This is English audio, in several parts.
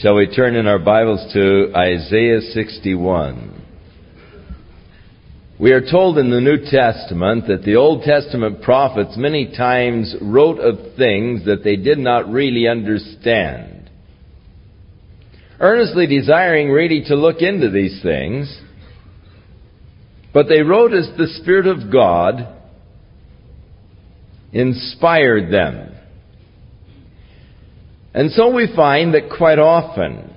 Shall we turn in our Bibles to Isaiah 61? We are told in the New Testament that the Old Testament prophets many times wrote of things that they did not really understand. Earnestly desiring really to look into these things, but they wrote as the Spirit of God inspired them. And so we find that quite often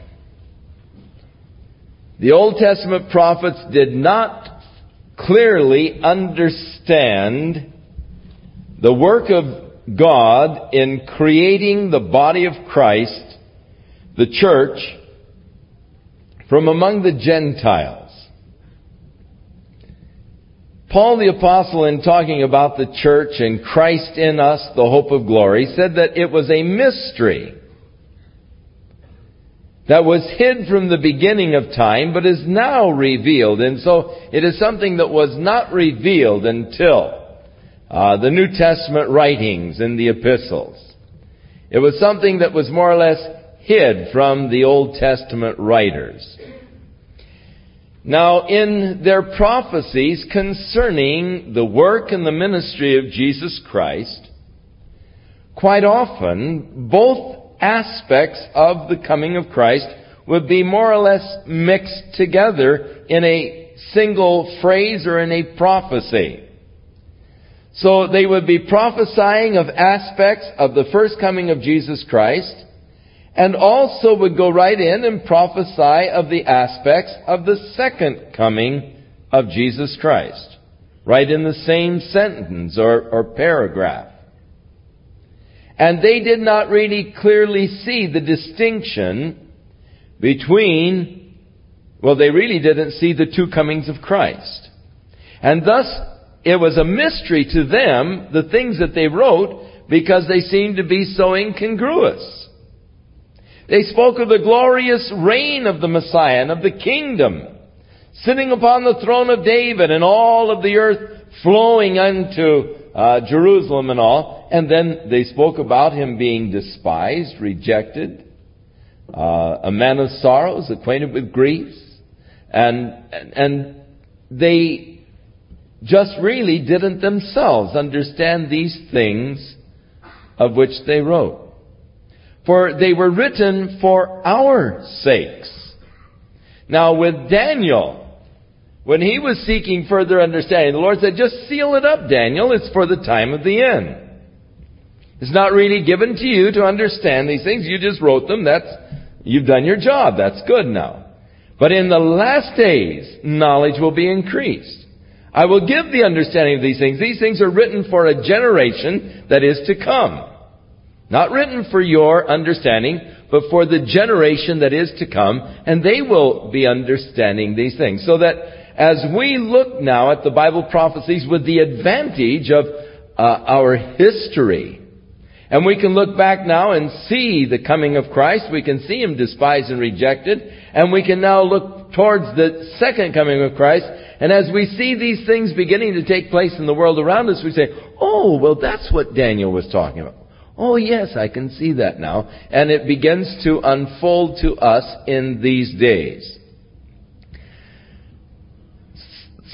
the Old Testament prophets did not clearly understand the work of God in creating the body of Christ, the church, from among the Gentiles. Paul the apostle in talking about the church and Christ in us, the hope of glory, said that it was a mystery that was hid from the beginning of time, but is now revealed. And so it is something that was not revealed until uh, the New Testament writings and the epistles. It was something that was more or less hid from the Old Testament writers. Now, in their prophecies concerning the work and the ministry of Jesus Christ, quite often both aspects of the coming of Christ would be more or less mixed together in a single phrase or in a prophecy. So they would be prophesying of aspects of the first coming of Jesus Christ, and also would go right in and prophesy of the aspects of the second coming of Jesus Christ. Right in the same sentence or, or paragraph. And they did not really clearly see the distinction between, well, they really didn't see the two comings of Christ. And thus, it was a mystery to them, the things that they wrote, because they seemed to be so incongruous. They spoke of the glorious reign of the Messiah and of the kingdom, sitting upon the throne of David and all of the earth flowing unto uh, Jerusalem and all. And then they spoke about him being despised, rejected, uh, a man of sorrows, acquainted with griefs, and and they just really didn't themselves understand these things of which they wrote. For they were written for our sakes. Now with Daniel, when he was seeking further understanding, the Lord said, just seal it up, Daniel. It's for the time of the end. It's not really given to you to understand these things. You just wrote them. That's, you've done your job. That's good now. But in the last days, knowledge will be increased. I will give the understanding of these things. These things are written for a generation that is to come. Not written for your understanding, but for the generation that is to come, and they will be understanding these things. So that as we look now at the Bible prophecies with the advantage of uh, our history, and we can look back now and see the coming of Christ, we can see Him despised and rejected, and we can now look towards the second coming of Christ, and as we see these things beginning to take place in the world around us, we say, oh, well that's what Daniel was talking about. Oh yes, I can see that now. And it begins to unfold to us in these days.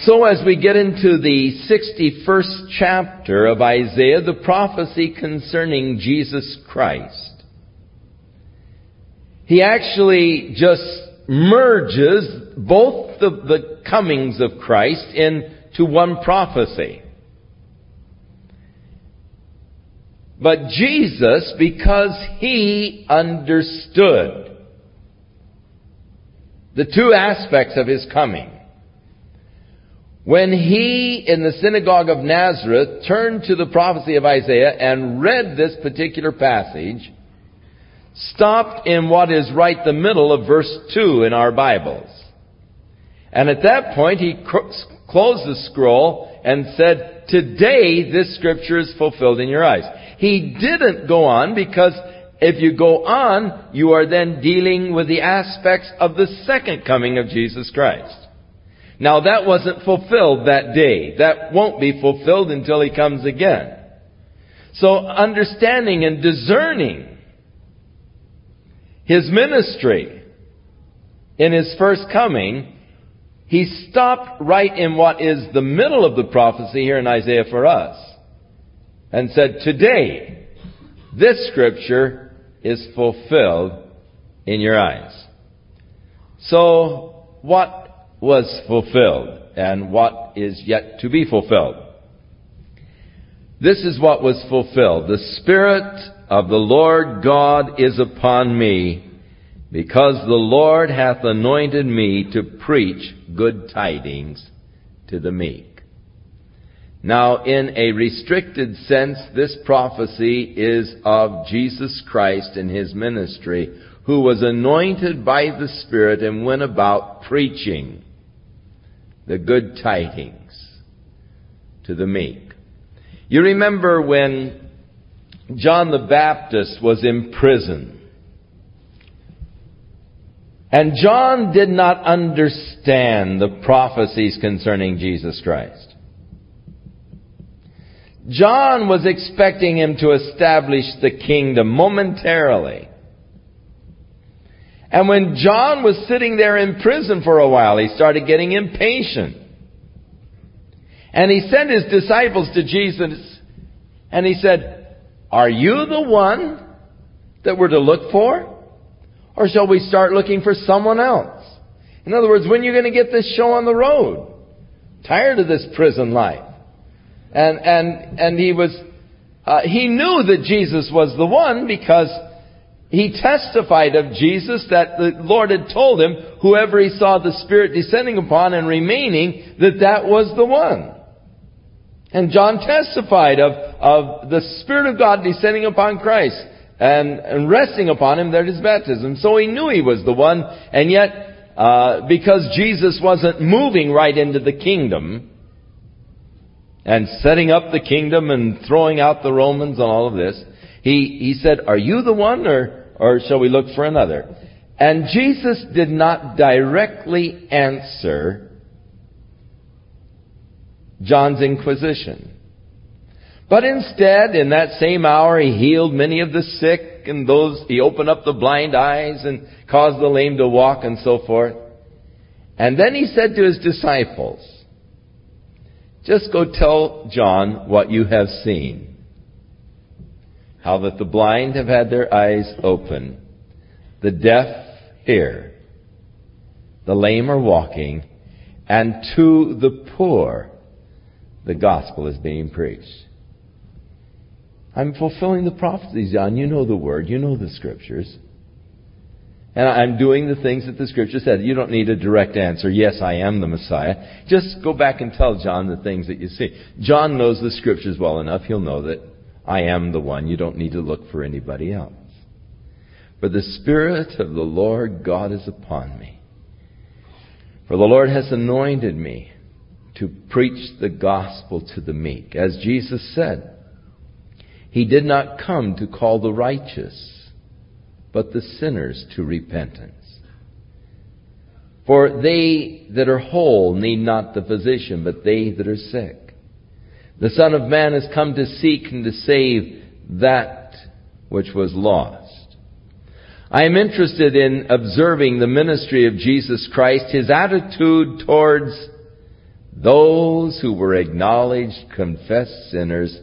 So as we get into the 61st chapter of Isaiah, the prophecy concerning Jesus Christ, he actually just merges both the, the comings of Christ into one prophecy. But Jesus, because he understood the two aspects of his coming, when he, in the synagogue of Nazareth, turned to the prophecy of Isaiah and read this particular passage, stopped in what is right the middle of verse 2 in our Bibles. And at that point, he closed the scroll and said, Today this scripture is fulfilled in your eyes. He didn't go on because if you go on, you are then dealing with the aspects of the second coming of Jesus Christ. Now that wasn't fulfilled that day. That won't be fulfilled until He comes again. So understanding and discerning his ministry in his first coming, he stopped right in what is the middle of the prophecy here in Isaiah for us and said, Today, this scripture is fulfilled in your eyes. So, what was fulfilled and what is yet to be fulfilled? This is what was fulfilled. The Spirit of the Lord God is upon me, because the Lord hath anointed me to preach good tidings to the meek. Now, in a restricted sense, this prophecy is of Jesus Christ and His ministry, who was anointed by the Spirit and went about preaching the good tidings to the meek. You remember when John the Baptist was in prison. And John did not understand the prophecies concerning Jesus Christ. John was expecting him to establish the kingdom momentarily. And when John was sitting there in prison for a while, he started getting impatient. And he sent his disciples to Jesus and he said, Are you the one that we're to look for? Or shall we start looking for someone else? In other words, when are you going to get this show on the road? Tired of this prison life. And, and, and he was, uh, he knew that Jesus was the one because he testified of Jesus that the Lord had told him, whoever he saw the Spirit descending upon and remaining, that that was the one. And John testified of, of the Spirit of God descending upon Christ and, and resting upon him at his baptism. So he knew he was the one, and yet, uh, because Jesus wasn't moving right into the kingdom, and setting up the kingdom and throwing out the Romans and all of this, he, he said, Are you the one or, or shall we look for another? And Jesus did not directly answer John's inquisition. But instead, in that same hour, he healed many of the sick and those, he opened up the blind eyes and caused the lame to walk and so forth. And then he said to his disciples, just go tell John what you have seen. How that the blind have had their eyes open, the deaf hear, the lame are walking, and to the poor the gospel is being preached. I'm fulfilling the prophecies, John. You know the word, you know the scriptures. And I'm doing the things that the scripture said. You don't need a direct answer. Yes, I am the Messiah. Just go back and tell John the things that you see. John knows the scriptures well enough. He'll know that I am the one. You don't need to look for anybody else. For the Spirit of the Lord God is upon me. For the Lord has anointed me to preach the gospel to the meek. As Jesus said, He did not come to call the righteous but the sinners to repentance. For they that are whole need not the physician, but they that are sick. The Son of Man has come to seek and to save that which was lost. I am interested in observing the ministry of Jesus Christ, his attitude towards those who were acknowledged, confessed sinners,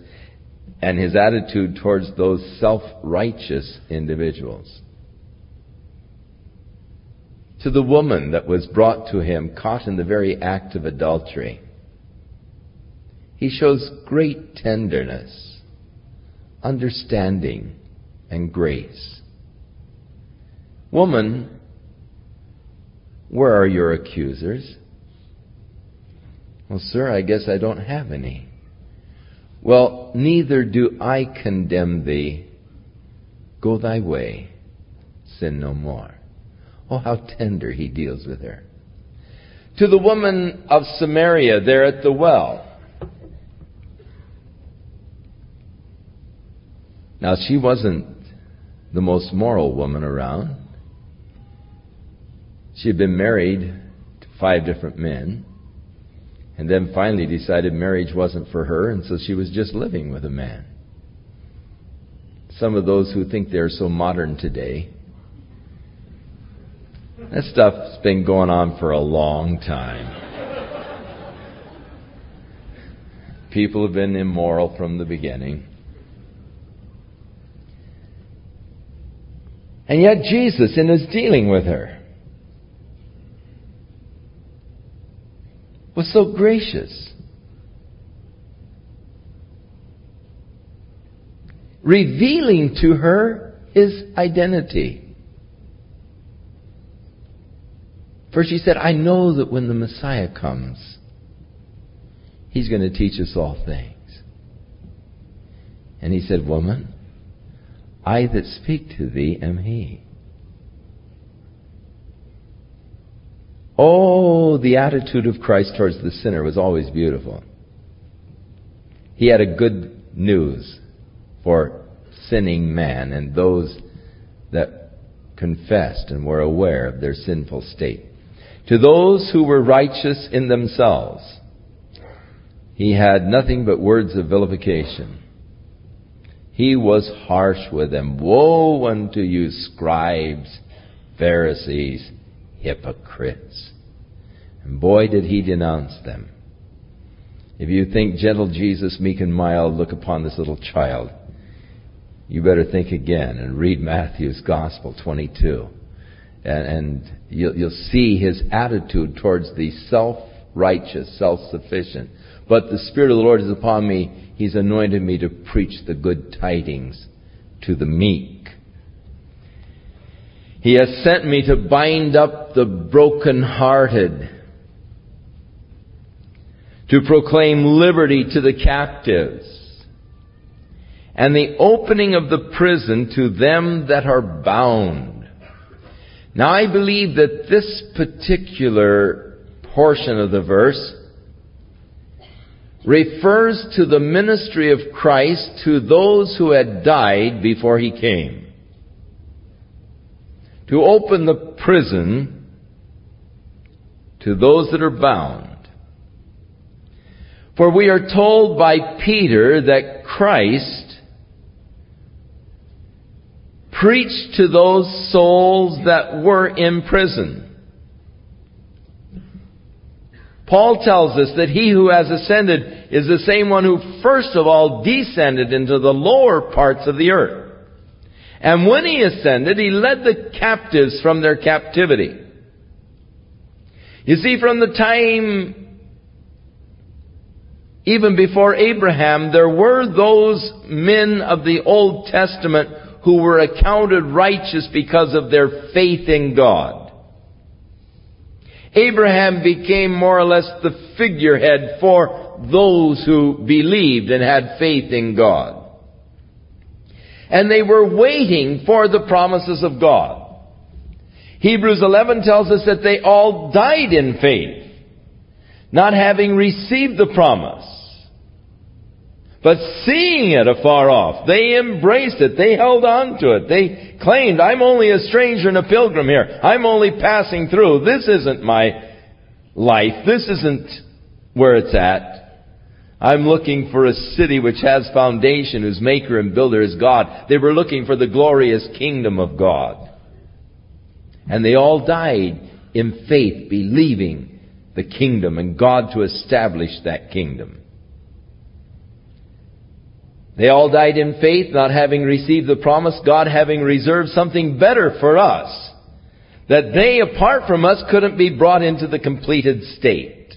and his attitude towards those self-righteous individuals. To the woman that was brought to him caught in the very act of adultery, he shows great tenderness, understanding, and grace. Woman, where are your accusers? Well, sir, I guess I don't have any. Well, neither do I condemn thee. Go thy way, sin no more. Oh, how tender he deals with her. To the woman of Samaria there at the well. Now, she wasn't the most moral woman around. She had been married to five different men and then finally decided marriage wasn't for her, and so she was just living with a man. Some of those who think they're so modern today That stuff's been going on for a long time. People have been immoral from the beginning. And yet Jesus, in his dealing with her, was so gracious. Revealing to her his identity. For she said, I know that when the Messiah comes, he's going to teach us all things. And he said, Woman, I that speak to thee am he. Oh, the attitude of Christ towards the sinner was always beautiful. He had a good news for sinning man and those that confessed and were aware of their sinful state. To those who were righteous in themselves, he had nothing but words of vilification. He was harsh with them. Woe unto you, scribes, Pharisees, hypocrites. And boy, did he denounce them. If you think gentle Jesus, meek and mild, look upon this little child, you better think again and read Matthew's Gospel 22. And, and you'll, you'll see his attitude towards the self-righteous, self-sufficient. But the Spirit of the Lord is upon me He's anointed me to preach the good tidings to the meek. He has sent me to bind up the brokenhearted, to proclaim liberty to the captives, and the opening of the prison to them that are bound. Now I believe that this particular portion of the verse refers to the ministry of Christ to those who had died before he came. To open the prison to those that are bound. For we are told by Peter that Christ preached to those souls that were in prison. Paul tells us that he who has ascended is the same one who first of all descended into the lower parts of the earth. And when he ascended, he led the captives from their captivity. You see, from the time even before Abraham, there were those men of the Old Testament who were accounted righteous because of their faith in God. Abraham became more or less the figurehead for those who believed and had faith in God. And they were waiting for the promises of God. Hebrews 11 tells us that they all died in faith, not having received the promise. But seeing it afar off, they embraced it. They held on to it. They claimed, I'm only a stranger and a pilgrim here. I'm only passing through. This isn't my life. This isn't where it's at. I'm looking for a city which has foundation, whose maker and builder is God. They were looking for the glorious kingdom of God. And they all died in faith, believing the kingdom and God to establish that kingdom. They all died in faith, not having received the promise, God having reserved something better for us. That they, apart from us, couldn't be brought into the completed state.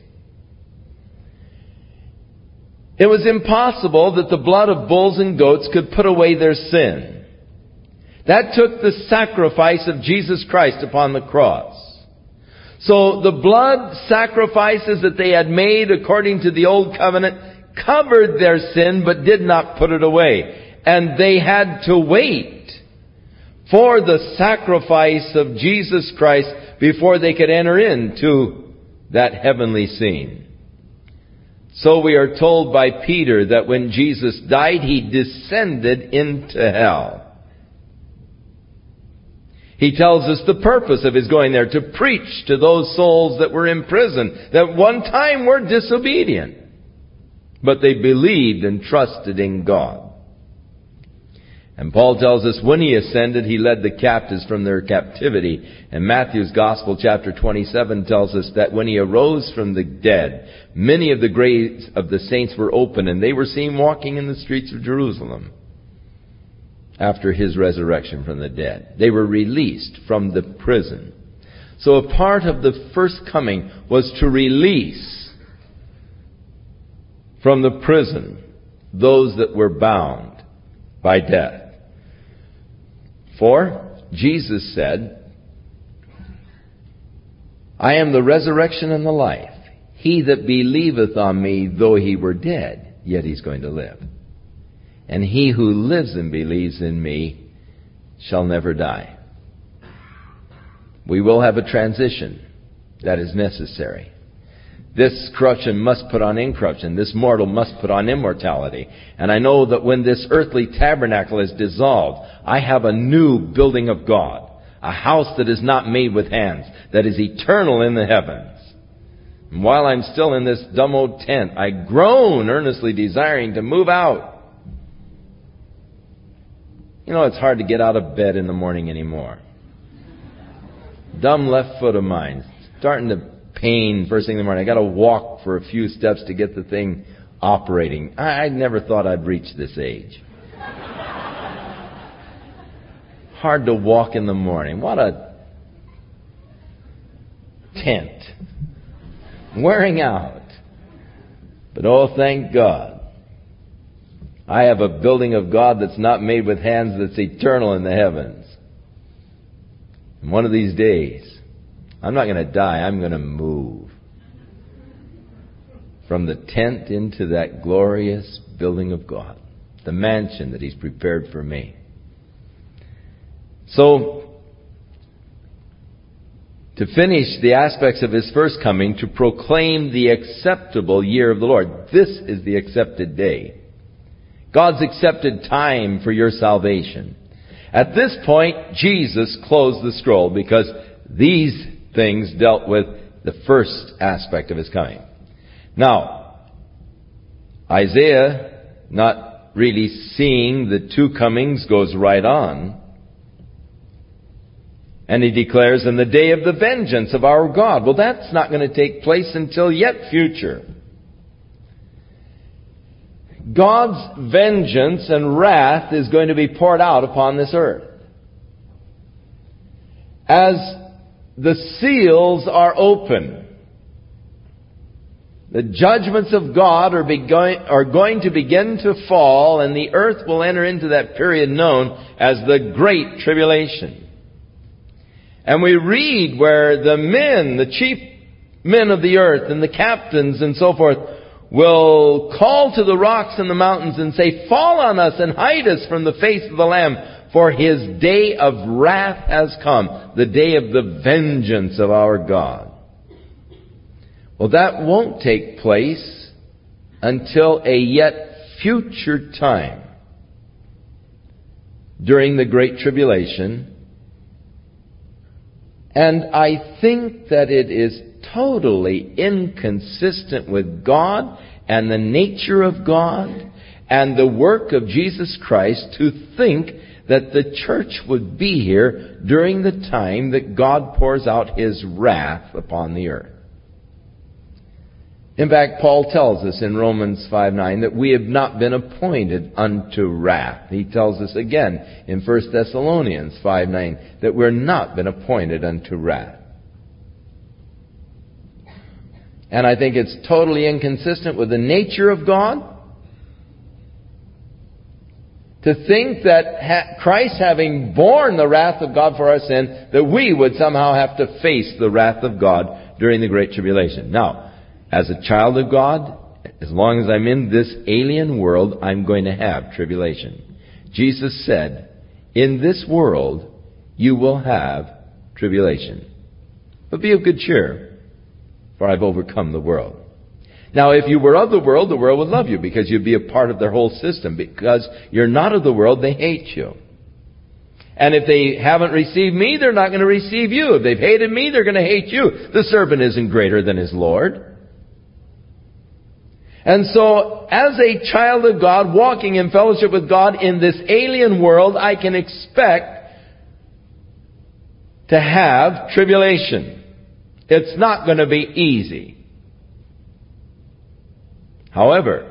It was impossible that the blood of bulls and goats could put away their sin. That took the sacrifice of Jesus Christ upon the cross. So the blood sacrifices that they had made according to the old covenant covered their sin but did not put it away. And they had to wait for the sacrifice of Jesus Christ before they could enter into that heavenly scene. So we are told by Peter that when Jesus died, he descended into hell. He tells us the purpose of his going there, to preach to those souls that were in prison, that one time were disobedient but they believed and trusted in God. And Paul tells us when he ascended, he led the captives from their captivity. And Matthew's Gospel chapter 27 tells us that when he arose from the dead, many of the graves of the saints were open and they were seen walking in the streets of Jerusalem after his resurrection from the dead. They were released from the prison. So a part of the first coming was to release from the prison those that were bound by death. For Jesus said, I am the resurrection and the life. He that believeth on me, though he were dead, yet he's going to live. And he who lives and believes in me shall never die. We will have a transition that is necessary. This corruption must put on incorruption. This mortal must put on immortality. And I know that when this earthly tabernacle is dissolved, I have a new building of God. A house that is not made with hands, that is eternal in the heavens. And while I'm still in this dumb old tent, I groan earnestly desiring to move out. You know, it's hard to get out of bed in the morning anymore. Dumb left foot of mine, starting to pain first thing in the morning. I got to walk for a few steps to get the thing operating. I, I never thought I'd reach this age. Hard to walk in the morning. What a tent. Wearing out. But oh, thank God. I have a building of God that's not made with hands that's eternal in the heavens. And one of these days, I'm not going to die. I'm going to move from the tent into that glorious building of God, the mansion that He's prepared for me. So, to finish the aspects of His first coming, to proclaim the acceptable year of the Lord. This is the accepted day. God's accepted time for your salvation. At this point, Jesus closed the scroll because these things dealt with the first aspect of his coming. Now, Isaiah, not really seeing the two comings, goes right on. And he declares, in the day of the vengeance of our God. Well, that's not going to take place until yet future. God's vengeance and wrath is going to be poured out upon this earth. As the seals are open. The judgments of God are, are, going to begin to fall, and the earth will enter into that period known as the Great Tribulation. And we read where the men, the chief men of the earth, and the captains and so forth, will call to the rocks and the mountains and say, Fall on us and hide us from the face of the Lamb, for his day of wrath has come, the day of the vengeance of our God. Well, that won't take place until a yet future time during the Great Tribulation. And I think that it is totally inconsistent with God and the nature of God and the work of Jesus Christ to think that the church would be here during the time that God pours out His wrath upon the earth. In fact, Paul tells us in Romans 5 9 that we have not been appointed unto wrath. He tells us again in 1 Thessalonians 5 9 that we're not been appointed unto wrath. And I think it's totally inconsistent with the nature of God to think that ha- Christ having borne the wrath of God for our sin, that we would somehow have to face the wrath of God during the Great Tribulation. Now, as a child of God, as long as I'm in this alien world, I'm going to have tribulation. Jesus said, in this world, you will have tribulation. But be of good cheer, for I've overcome the world. Now, if you were of the world, the world would love you because you'd be a part of their whole system. Because you're not of the world, they hate you. And if they haven't received me, they're not going to receive you. If they've hated me, they're going to hate you. The servant isn't greater than his Lord. And so, as a child of God, walking in fellowship with God in this alien world, I can expect to have tribulation. It's not going to be easy. However,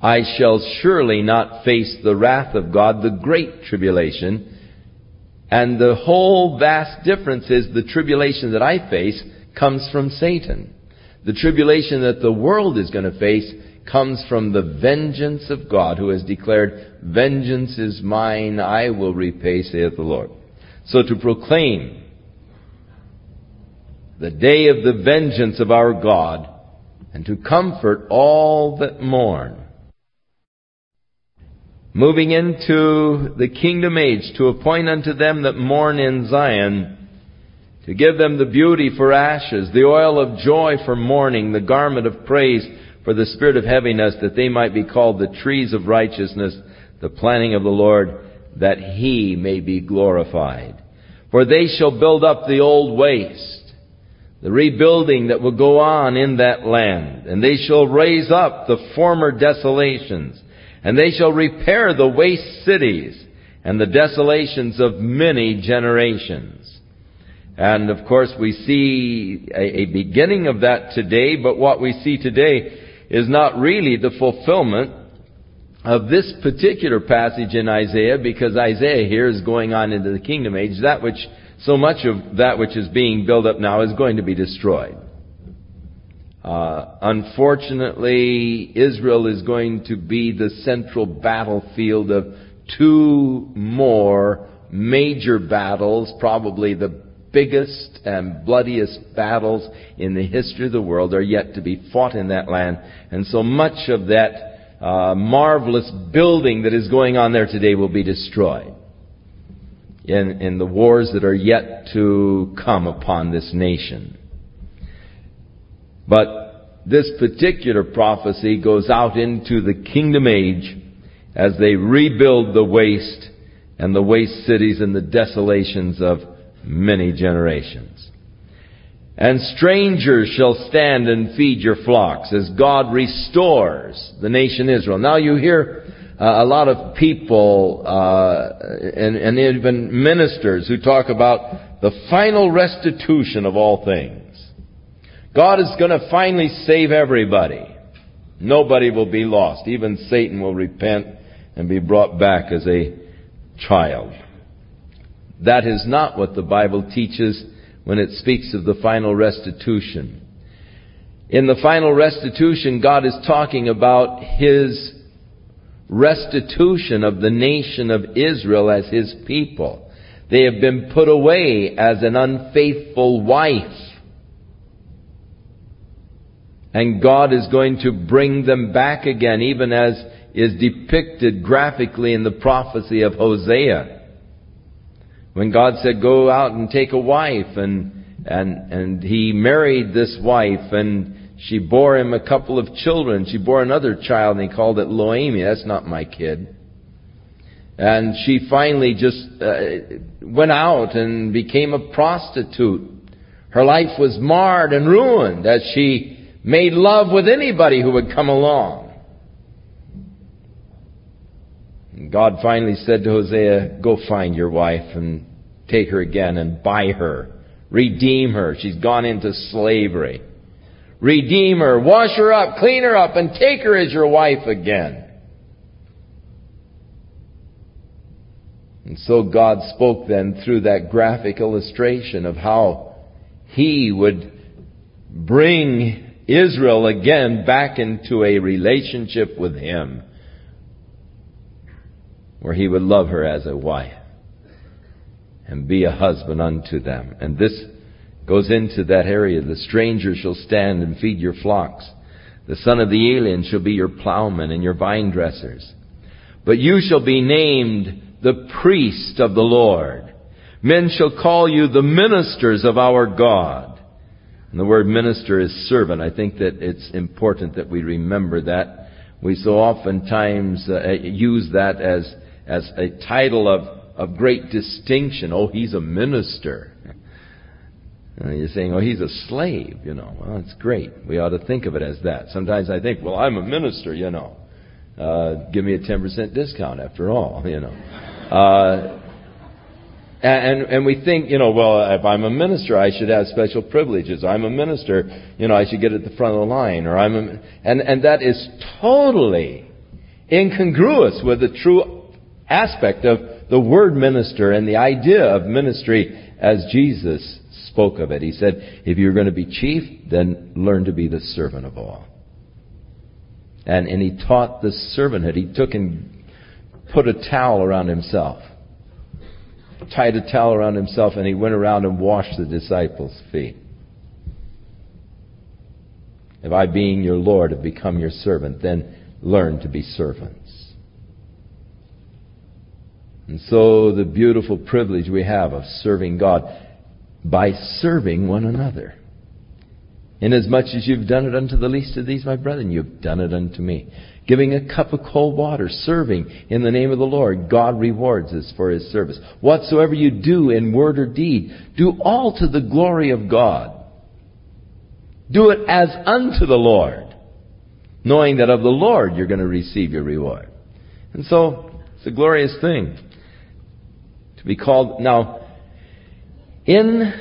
I shall surely not face the wrath of God, the great tribulation. And the whole vast difference is the tribulation that I face comes from Satan. The tribulation that the world is going to face comes from the vengeance of God who has declared, vengeance is mine, I will repay, saith the Lord. So to proclaim the day of the vengeance of our God and to comfort all that mourn moving into the kingdom age to appoint unto them that mourn in Zion, to give them the beauty for ashes, the oil of joy for mourning, the garment of praise for the spirit of heaviness, that they might be called the trees of righteousness, the planting of the Lord, that he may be glorified. For they shall build up the old waste, the rebuilding that will go on in that land, and they shall raise up the former desolations, and they shall repair the waste cities and the desolations of many generations. And of course we see a, a, beginning of that today, but what we see today is not really the fulfillment of this particular passage in Isaiah because Isaiah here is going on into the kingdom age. That which, so much of that which is being built up now is going to be destroyed. Uh, unfortunately, Israel is going to be the central battlefield of two more major battles, probably the biggest and bloodiest battles in the history of the world are yet to be fought in that land. And so much of that uh, marvelous building that is going on there today will be destroyed in, the wars that are yet to come upon this nation. But this particular prophecy goes out into the kingdom age as they rebuild the waste and the waste cities and the desolations of many generations. And strangers shall stand and feed your flocks as God restores the nation Israel. Now you hear a lot of people uh, and, and even ministers who talk about the final restitution of all things. God is going to finally save everybody. Nobody will be lost. Even Satan will repent and be brought back as a child. That is not what the Bible teaches when it speaks of the final restitution. In the final restitution, God is talking about His restitution of the nation of Israel as His people. They have been put away as an unfaithful wife and God is going to bring them back again, even as is depicted graphically in the prophecy of Hosea. When God said, go out and take a wife, and, and, and he married this wife, and she bore him a couple of children. She bore another child, and he called it Loammi. That's not my kid. And she finally just uh, went out and became a prostitute. Her life was marred and ruined as she made love with anybody who would come along. And God finally said to Hosea, go find your wife and take her again and buy her. Redeem her. She's gone into slavery. Redeem her. Wash her up. Clean her up and take her as your wife again. And so God spoke then through that graphic illustration of how He would bring Israel again back into a relationship with Him where He would love her as a wife and be a husband unto them. And this goes into that area. The stranger shall stand and feed your flocks. The son of the alien shall be your plowmen and your vine dressers. But you shall be named the priest of the Lord. Men shall call you the ministers of our God. And the word minister is servant. I think that it's important that we remember that. We so oftentimes uh, use that as, as a title of, of great distinction. Oh, he's a minister. You're saying, oh, he's a slave, you know. Well, it's great. We ought to think of it as that. Sometimes I think, well, I'm a minister, you know. Uh, give me a 10% discount after all, you know. Uh, and, and we think, you know, well, if I'm a minister, I should have special privileges. I'm a minister, you know, I should get at the front of the line. Or I'm a, and, and that is totally incongruous with the true aspect of the word minister and the idea of ministry as Jesus spoke of it. He said, if you're going to be chief, then learn to be the servant of all. And, and he taught the servanthood. He took and put a towel around himself, tied a towel around himself, and he went around and washed the disciples' feet. If I, being your Lord, have become your servant, then learn to be servants. And so the beautiful privilege we have of serving God by serving one another. Inasmuch as you've done it unto the least of these, my brethren, you've done it unto me. Giving a cup of cold water, serving in the name of the Lord, God rewards us for his service. Whatsoever you do in word or deed, do all to the glory of God. Do it as unto the Lord, knowing that of the Lord you're going to receive your reward. And so, it's a glorious thing be called. Now, in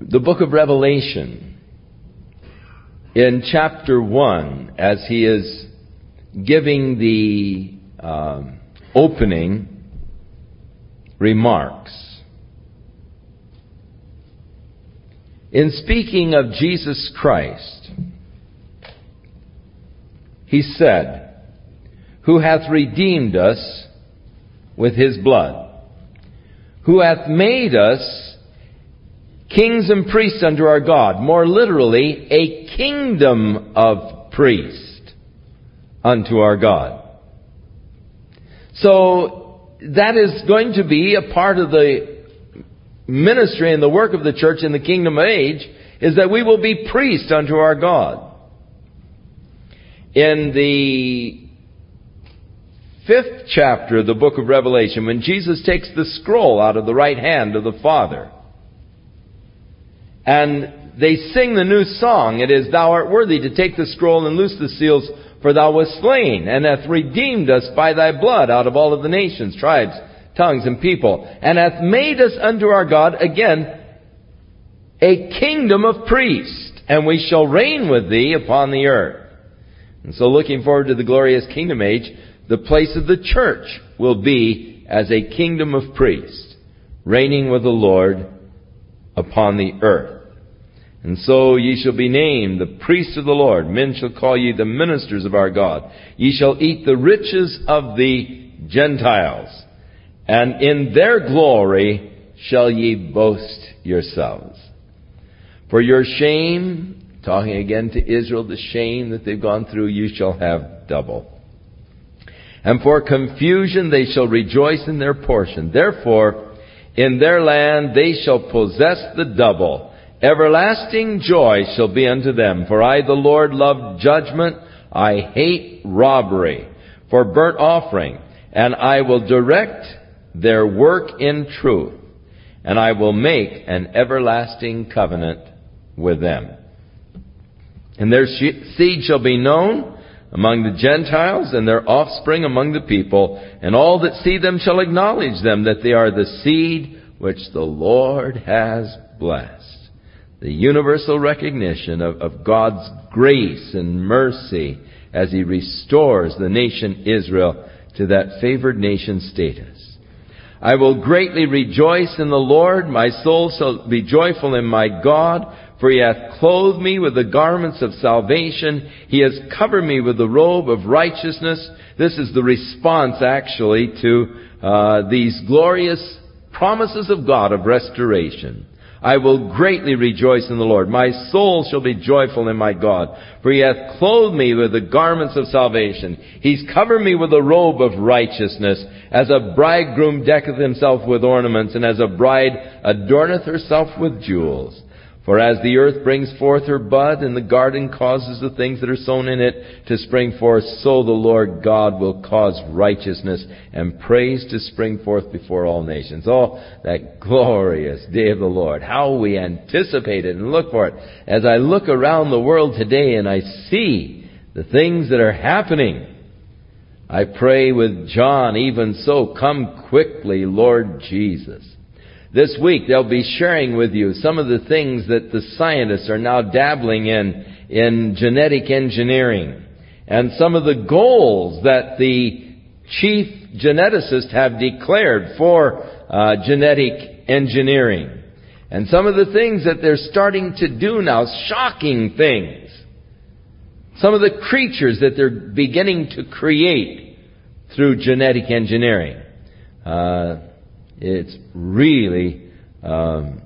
the book of Revelation, in chapter 1, as he is giving the um, opening remarks, in speaking of Jesus Christ, he said, Who hath redeemed us with his blood who hath made us kings and priests unto our God. More literally, a kingdom of priests unto our God. So, that is going to be a part of the ministry and the work of the church in the kingdom age, is that we will be priests unto our God. In the fifth chapter of the book of Revelation, when Jesus takes the scroll out of the right hand of the Father, and they sing the new song, it is, Thou art worthy to take the scroll and loose the seals, for thou wast slain, and hath redeemed us by thy blood out of all of the nations, tribes, tongues, and people, and hath made us unto our God, again, a kingdom of priests, and we shall reign with thee upon the earth. And so looking forward to the glorious kingdom age, the place of the church will be as a kingdom of priests, reigning with the Lord upon the earth. And so ye shall be named the priests of the Lord. Men shall call ye the ministers of our God. Ye shall eat the riches of the Gentiles. And in their glory shall ye boast yourselves. For your shame, talking again to Israel, the shame that they've gone through, you shall have double. And for confusion they shall rejoice in their portion. Therefore, in their land they shall possess the double. Everlasting joy shall be unto them. For I, the Lord, love judgment. I hate robbery. For burnt offering. And I will direct their work in truth. And I will make an everlasting covenant with them. And their seed shall be known among the Gentiles and their offspring among the people, and all that see them shall acknowledge them that they are the seed which the Lord has blessed. The universal recognition of, of God's grace and mercy as He restores the nation Israel to that favored nation status. I will greatly rejoice in the Lord. My soul shall be joyful in my God. For he hath clothed me with the garments of salvation. He has covered me with the robe of righteousness. This is the response, actually, to uh, these glorious promises of God of restoration. I will greatly rejoice in the Lord. My soul shall be joyful in my God, for he hath clothed me with the garments of salvation. He's covered me with a robe of righteousness, as a bridegroom decketh himself with ornaments, and as a bride adorneth herself with jewels. For as the earth brings forth her bud, and the garden causes the things that are sown in it to spring forth, so the Lord God will cause righteousness and praise to spring forth before all nations. Oh, that glorious day of the Lord. How we anticipate it and look for it. As I look around the world today and I see the things that are happening, I pray with John, even so, come quickly, Lord Jesus. This week they'll be sharing with you some of the things that the scientists are now dabbling in, in genetic engineering. And some of the goals that the chief geneticists have declared for uh, genetic engineering. And some of the things that they're starting to do now, shocking things. Some of the creatures that they're beginning to create through genetic engineering. Uh, it's really um,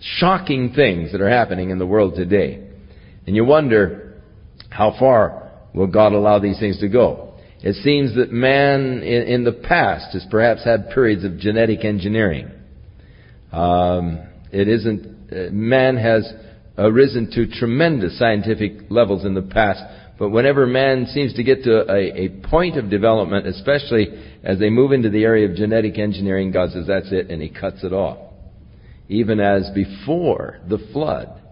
shocking things that are happening in the world today. And you wonder, how far will God allow these things to go? It seems that man in, in the past has perhaps had periods of genetic engineering. Um, it isn't, uh, man has arisen to tremendous scientific levels in the past, but whenever man seems to get to a, a point of development, especially as they move into the area of genetic engineering, God says, that's it, and He cuts it off. Even as before the flood,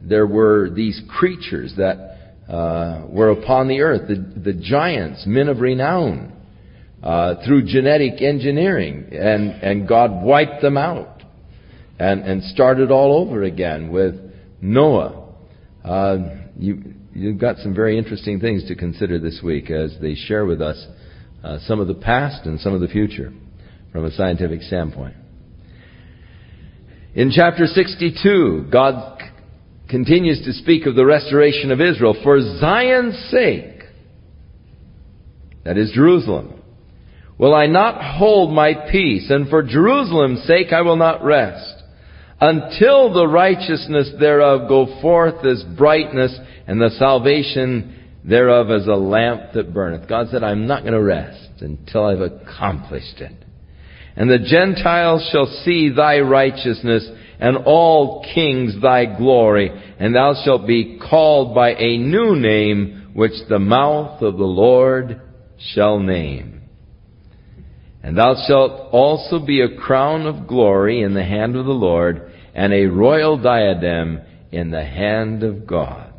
there were these creatures that uh, were upon the earth, the, the giants, men of renown, uh, through genetic engineering, and, and God wiped them out and, and started all over again with Noah. Uh, you, you've got some very interesting things to consider this week as they share with us uh, some of the past and some of the future from a scientific standpoint. In chapter 62, God c- continues to speak of the restoration of Israel for Zion's sake. That is Jerusalem. Will I not hold my peace, and for Jerusalem's sake I will not rest, until the righteousness thereof go forth as brightness, and the salvation thereof as a lamp that burneth. God said, I'm not going to rest until I've accomplished it. And the Gentiles shall see thy righteousness, and all kings thy glory, and thou shalt be called by a new name, which the mouth of the Lord shall name. And thou shalt also be a crown of glory in the hand of the Lord, and a royal diadem in the hand of God.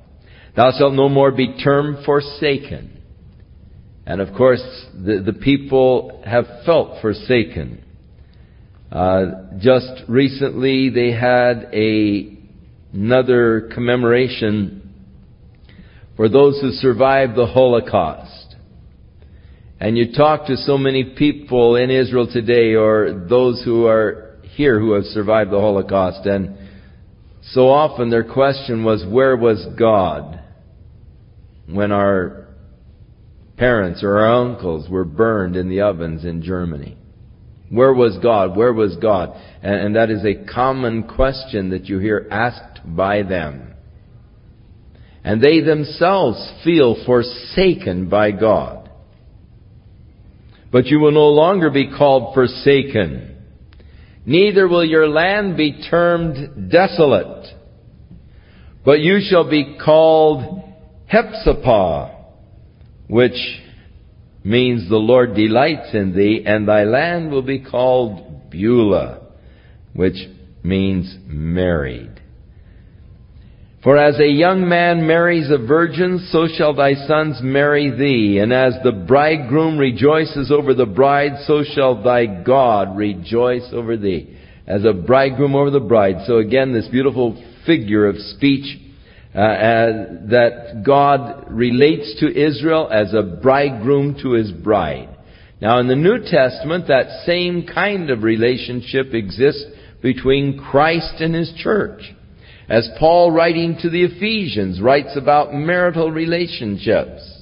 Thou shalt no more be termed forsaken. And of course, the, the people have felt forsaken. Uh, just recently, they had a, another commemoration for those who survived the Holocaust. And you talk to so many people in Israel today, or those who are here who have survived the Holocaust, and so often their question was, where was God? when our parents or our uncles were burned in the ovens in Germany. Where was God? Where was God? And, and, that is a common question that you hear asked by them. And they themselves feel forsaken by God. But you will no longer be called forsaken. Neither will your land be termed desolate. But you shall be called Hephzibah, which means the Lord delights in thee, and thy land will be called Beulah, which means married. For as a young man marries a virgin, so shall thy sons marry thee. And as the bridegroom rejoices over the bride, so shall thy God rejoice over thee. As a bridegroom over the bride. So again, this beautiful figure of speech uh, that God relates to Israel as a bridegroom to his bride. Now in the New Testament, that same kind of relationship exists between Christ and his church. As Paul writing to the Ephesians writes about marital relationships.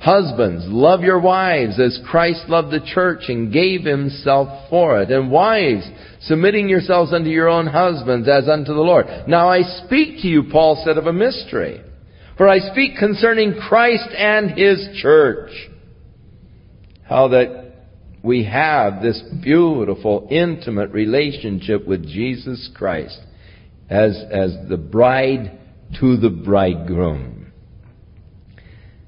Husbands, love your wives as Christ loved the church and gave himself for it. And wives, submitting yourselves unto your own husbands as unto the Lord. Now I speak to you, Paul said, of a mystery. For I speak concerning Christ and his church. How that we have this beautiful, intimate relationship with Jesus Christ. As, as the bride to the bridegroom.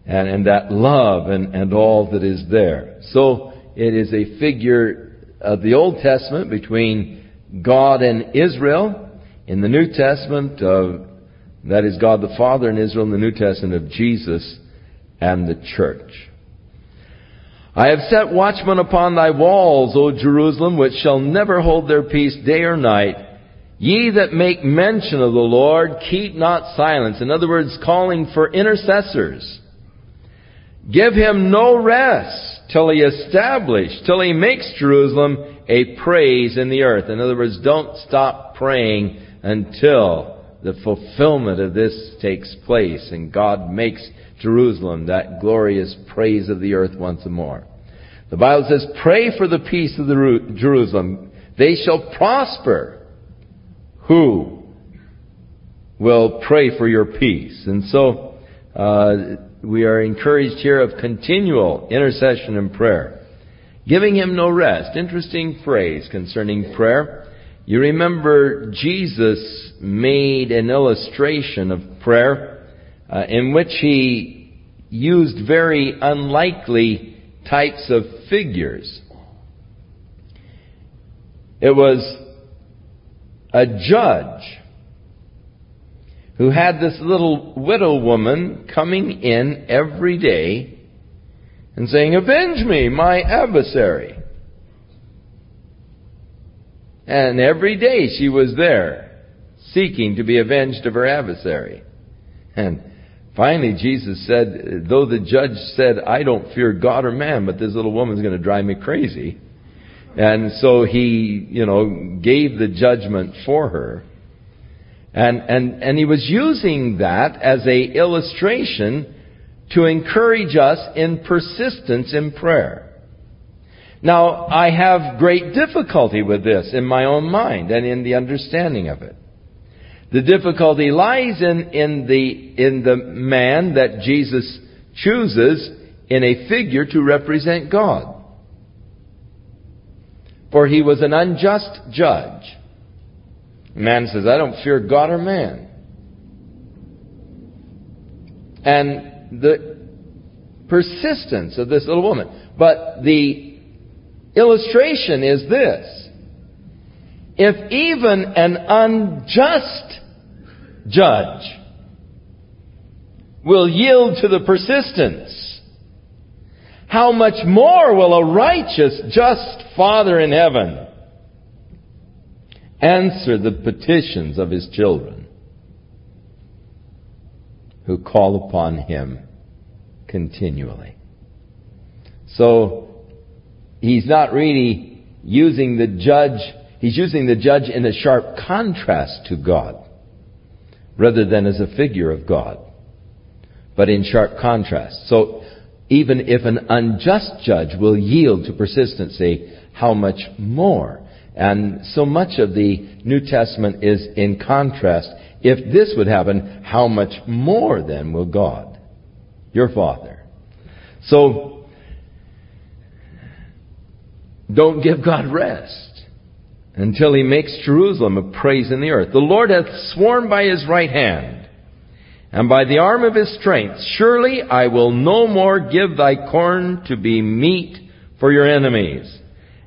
And, and that love and, and all that is there. So it is a figure of the Old Testament between God and Israel. In the New Testament, uh, that is God the Father in Israel. In the New Testament of Jesus and the church. I have set watchmen upon thy walls, O Jerusalem, which shall never hold their peace day or night. Ye that make mention of the Lord, keep not silence. In other words, calling for intercessors. Give him no rest till he establish, till he makes Jerusalem a praise in the earth. In other words, don't stop praying until the fulfillment of this takes place and God makes Jerusalem that glorious praise of the earth once more. The Bible says, pray for the peace of the Jerusalem. They shall prosper. Who will pray for your peace? And so, uh, we are encouraged here of continual intercession and prayer. Giving him no rest. Interesting phrase concerning prayer. You remember Jesus made an illustration of prayer uh, in which he used very unlikely types of figures. It was a judge who had this little widow woman coming in every day and saying, Avenge me, my adversary. And every day she was there, seeking to be avenged of her adversary. And finally Jesus said, though the judge said, I don't fear God or man, but this little woman's going to drive me crazy. And so he, you know, gave the judgment for her. And, and, and he was using that as a illustration to encourage us in persistence in prayer. Now, I have great difficulty with this in my own mind and in the understanding of it. The difficulty lies in, in the, in the man that Jesus chooses in a figure to represent God. For he was an unjust judge. Man says, I don't fear God or man. And the persistence of this little woman. But the illustration is this. If even an unjust judge will yield to the persistence, how much more will a righteous, just Father in heaven answer the petitions of his children who call upon him continually. So, he's not really using the judge, he's using the judge in a sharp contrast to God, rather than as a figure of God, but in sharp contrast. So, even if an unjust judge will yield to persistency, how much more and so much of the New Testament is in contrast. If this would happen, how much more then will God, your Father? So, don't give God rest until he makes Jerusalem a praise in the earth. The Lord hath sworn by his right hand and by the arm of his strength, surely I will no more give thy corn to be meat for your enemies,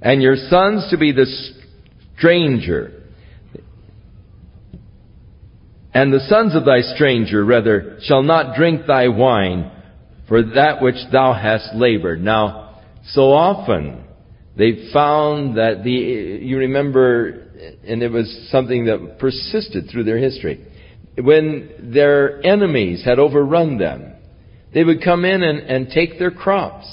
and your sons to be the stranger. And the sons of thy stranger, rather, shall not drink thy wine for that which thou hast labored. Now, so often they found that the, you remember, and it was something that persisted through their history. When their enemies had overrun them, they would come in and, and take their crops.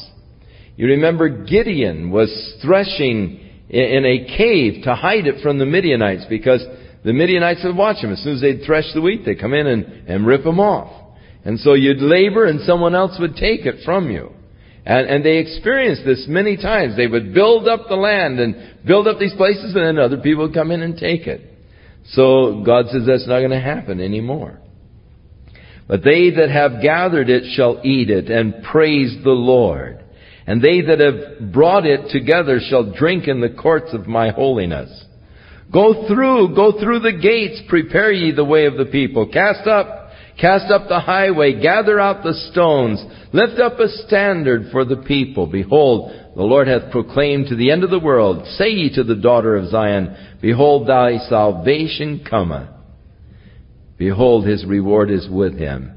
You remember Gideon was threshing in a cave to hide it from the Midianites because the Midianites would watch him. As soon as they'd thresh the wheat, they'd come in and, and rip them off. And so you'd labor and someone else would take it from you. And, and they experienced this many times. They would build up the land and build up these places and then other people would come in and take it. So God says that's not going to happen anymore. But they that have gathered it shall eat it and praise the Lord. And they that have brought it together shall drink in the courts of my holiness. Go through, go through the gates, prepare ye the way of the people. Cast up, cast up the highway, gather out the stones, lift up a standard for the people. Behold, the Lord hath proclaimed to the end of the world, say ye to the daughter of Zion, Behold, thy salvation cometh. Behold, his reward is with him,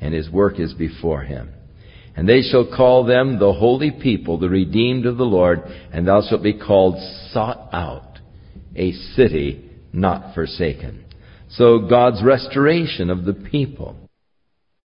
and his work is before him. And they shall call them the holy people, the redeemed of the Lord, and thou shalt be called sought out, a city not forsaken. So God's restoration of the people.